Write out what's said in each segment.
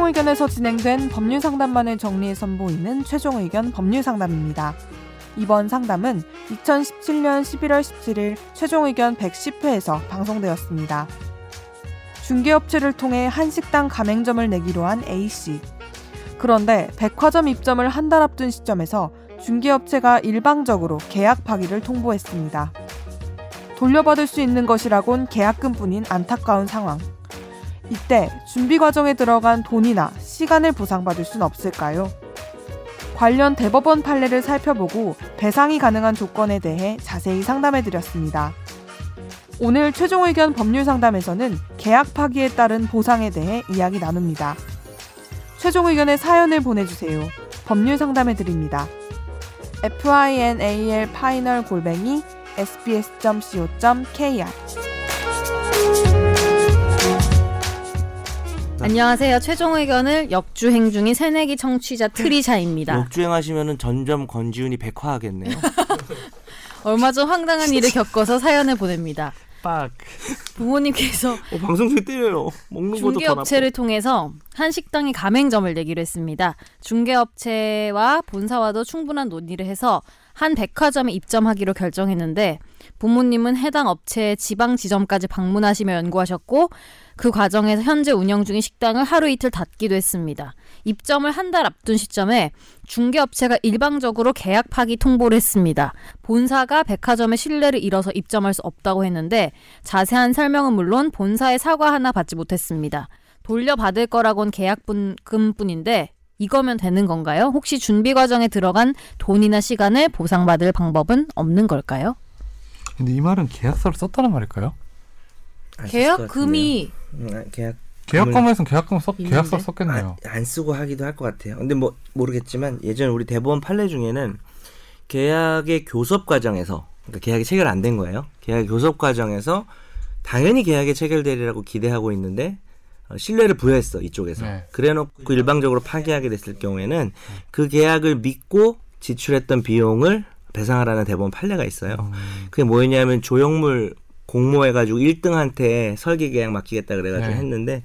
의견에서 진행된 법률 상담만을 정리해 선보이는 최종 의견 법률 상담입니다. 이번 상담은 2017년 11월 17일 최종 의견 110회에서 방송되었습니다. 중개업체를 통해 한식당 가맹점을 내기로 한 A씨. 그런데 백화점 입점을 한 달 앞둔 시점에서 중개업체가 일방적으로 계약 파기를 통보했습니다. 돌려받을 수 있는 것이라곤 계약금뿐인 안타까운 상황. 이때 준비 과정에 들어간 돈이나 시간을 보상받을 순 없을까요? 관련 대법원 판례를 살펴보고 배상이 가능한 조건에 대해 자세히 상담해 드렸습니다. 오늘 최종 의견 법률 상담에서는 계약 파기에 따른 보상에 대해 이야기 나눕니다. 최종 의견의 사연을 보내주세요. 법률 상담해 드립니다. final 파이 sbs.co.kr 안녕하세요. 최종 의견을 역주행 중인 새내기 청취자 트리샤입니다. 역주행하시면은 점점 권지훈이 백화하겠네요. 얼마 전 황당한 일을 겪어서 사연을 보냅니다. 빡. 부모님께서 어, 방송 중에 때려요. 먹는 것도 중개업체를 통해서 한 식당에 가맹점을 내기로 했습니다. 중개업체와 본사와도 충분한 논의를 해서 한 백화점에 입점하기로 결정했는데 부모님은 해당 업체의 지방 지점까지 방문하시며 연구하셨고 그 과정에서 현재 운영 중인 식당을 하루 이틀 닫기도 했습니다. 입점을 한 달 앞둔 시점에 중개업체가 일방적으로 계약 파기 통보를 했습니다. 본사가 백화점의 신뢰를 잃어서 입점할 수 없다고 했는데 자세한 설명은 물론 본사의 사과 하나 받지 못했습니다. 돌려받을 거라곤 계약금뿐인데 이거면 되는 건가요? 혹시 준비 과정에 들어간 돈이나 시간을 보상받을 방법은 없는 걸까요? 근데 이 말은 계약서를 썼다는 말일까요? 계약금이 음, 아, 계약 계약금에서는 계약금 썼 있는데? 계약서 썼겠네요. 아, 안 쓰고 하기도 할 것 같아요. 근데 뭐 모르겠지만 예전 우리 대법원 판례 중에는 계약의 교섭 과정에서 그러니까 계약이 체결 안 된 거예요. 계약 교섭 과정에서 당연히 계약이 체결되리라고 기대하고 있는데 어, 신뢰를 부여했어 이쪽에서. 네. 그래놓고 일방적으로 파기하게 됐을 경우에는 그 계약을 믿고 지출했던 비용을 배상하라는 대법원 판례가 있어요. 음. 그게 뭐였냐면 조형물 공모해가지고 1등한테 설계 계약 맡기겠다 그래가지고 네. 했는데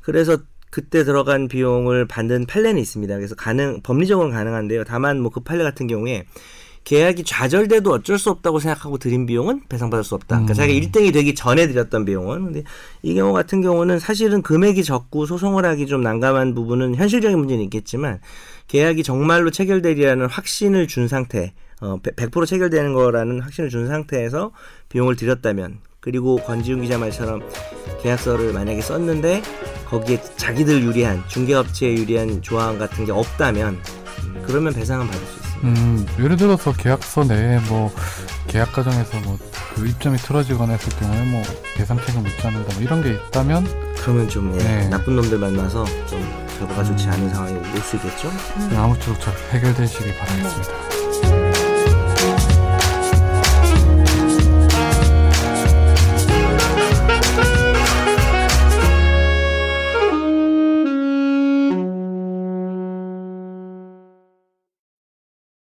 그래서 그때 들어간 비용을 받는 판례는 있습니다. 그래서 가능 법리적으로는 가능한데요. 다만 뭐 그 판례 같은 경우에 계약이 좌절돼도 어쩔 수 없다고 생각하고 드린 비용은 배상받을 수 없다. 그러니까 음. 자기가 1등이 되기 전에 드렸던 비용은. 근데 이 경우 같은 경우는 사실은 금액이 적고 소송을 하기 좀 난감한 부분은 현실적인 문제는 있겠지만 계약이 정말로 체결되리라는 확신을 준 상태, 어, 100% 체결되는 거라는 확신을 준 상태에서 비용을 들였다면 그리고 권지훈 기자 말처럼 계약서를 만약에 썼는데 거기에 자기들 유리한 중개업체에 유리한 조항 같은 게 없다면 음, 그러면 배상은 받을 수. 음, 예를 들어서 계약서 내에 뭐 계약 과정에서 뭐 그 입점이 틀어지거나 했을 경우에 뭐 배상책을 묻지 않는다 뭐 이런 게 있다면 그러면 좀 예, 네. 나쁜 놈들 만나서 좀 결과가 좋지 않은 상황이 올 수 있겠죠. 아무쪼록 잘 해결되시길 바라겠습니다.